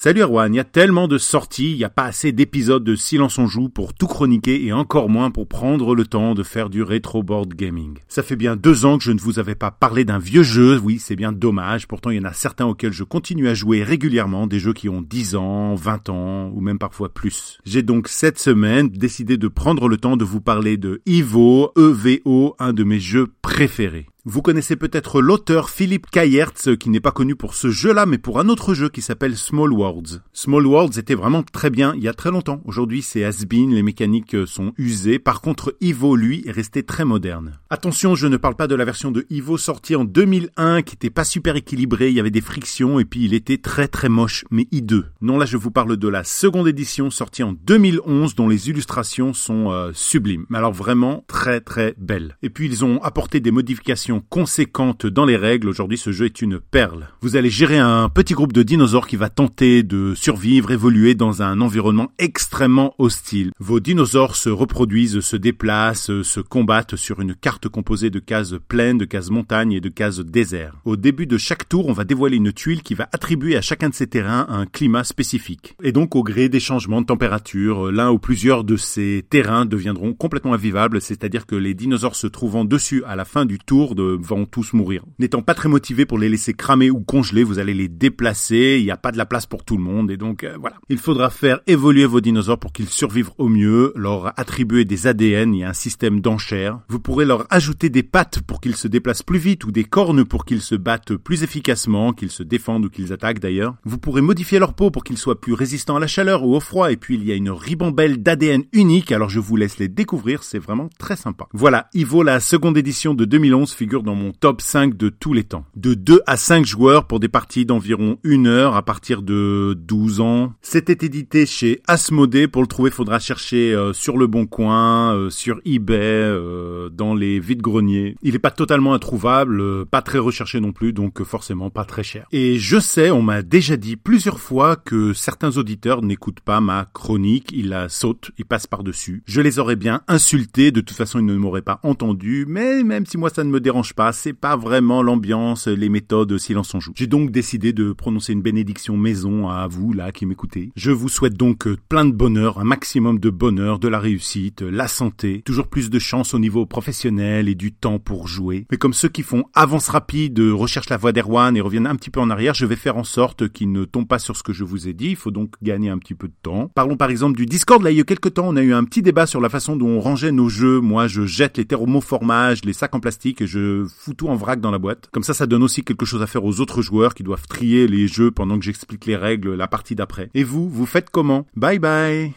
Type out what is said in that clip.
Salut Erwan, il y a tellement de sorties, il n'y a pas assez d'épisodes de Silence on joue pour tout chroniquer et encore moins pour prendre le temps de faire du rétro board gaming. Ça fait bien deux ans que je ne vous avais pas parlé d'un vieux jeu, oui c'est bien dommage, pourtant il y en a certains auxquels je continue à jouer régulièrement, des jeux qui ont 10 ans, 20 ans ou même parfois plus. J'ai donc cette semaine décidé de prendre le temps de vous parler de Evo, EVO, un de mes jeux préférés. Vous connaissez peut-être l'auteur Philippe Kayertz, qui n'est pas connu pour ce jeu-là, mais pour un autre jeu qui s'appelle Small Worlds. Small Worlds était vraiment très bien il y a très longtemps. Aujourd'hui, c'est has-been, les mécaniques sont usées. Par contre, Evo, lui, est resté très moderne. Attention, je ne parle pas de la version de Evo sortie en 2001, qui était pas super équilibrée, il y avait des frictions, et puis il était très très moche, mais hideux. Non, là, je vous parle de la seconde édition sortie en 2011, dont les illustrations sont euh, sublimes. Mais alors vraiment très très belles. Et puis, ils ont apporté des modifications conséquente dans les règles. Aujourd'hui, ce jeu est une perle. Vous allez gérer un petit groupe de dinosaures qui va tenter de survivre, évoluer dans un environnement extrêmement hostile. Vos dinosaures se reproduisent, se déplacent, se combattent sur une carte composée de cases pleines, de cases montagnes et de cases désert. Au début de chaque tour, on va dévoiler une tuile qui va attribuer à chacun de ces terrains un climat spécifique. Et donc, au gré des changements de température, l'un ou plusieurs de ces terrains deviendront complètement invivables, c'est-à-dire que les dinosaures se trouvant dessus à la fin du tour vont tous mourir. N'étant pas très motivé pour les laisser cramer ou congeler, vous allez les déplacer, il n'y a pas de la place pour tout le monde, et donc euh, voilà. Il faudra faire évoluer vos dinosaures pour qu'ils survivent au mieux, leur attribuer des ADN, il a un système d'enchères. Vous pourrez leur ajouter des pattes pour qu'ils se déplacent plus vite, ou des cornes pour qu'ils se battent plus efficacement, qu'ils se défendent ou qu'ils attaquent d'ailleurs. Vous pourrez modifier leur peau pour qu'ils soient plus résistants à la chaleur ou au froid, et puis il y a une ribambelle d'ADN unique, alors je vous laisse les découvrir, c'est vraiment très sympa. Voilà, Ivo, la seconde édition de 2011, figure dans mon top 5 de tous les temps. De 2 à 5 joueurs pour des parties d'environ 1 heure à partir de 12 ans. C'était édité chez Asmodée. Pour le trouver, faudra chercher euh, sur le bon coin, euh, sur eBay, euh, dans les vides greniers. Il est pas totalement introuvable, pas très recherché non plus, donc forcément pas très cher. Et je sais, on m'a déjà dit plusieurs fois que certains auditeurs n'écoutent pas ma chronique, ils la sautent, ils passent par-dessus. Je les aurais bien insultés, de toute façon ils ne m'auraient pas entendu, mais même si moi ça ne me dérange pas, c'est pas vraiment l'ambiance, les méthodes silence en joue. J'ai donc décidé de prononcer une bénédiction maison à vous là qui m'écoutez. Je vous souhaite donc euh, plein de bonheur, un maximum de bonheur, de la réussite, la santé, toujours plus de chance au niveau professionnel et du temps pour jouer. Mais comme ceux qui font avance rapide, recherchent la voix d'Erwan et reviennent un petit peu en arrière, je vais faire en sorte qu'ils ne tombent pas sur ce que je vous ai dit. Il faut donc gagner un petit peu de temps. Parlons par exemple du Discord. Là, il y a quelques temps, on a eu un petit débat sur la façon dont on rangeait nos jeux. Moi, je jette les thermoformages, les sacs en plastique et fous tout en vrac dans la boîte. Comme ça, ça donne aussi quelque chose à faire aux autres joueurs qui doivent trier les jeux pendant que j'explique les règles la partie d'après. Et vous, vous faites comment? Bye bye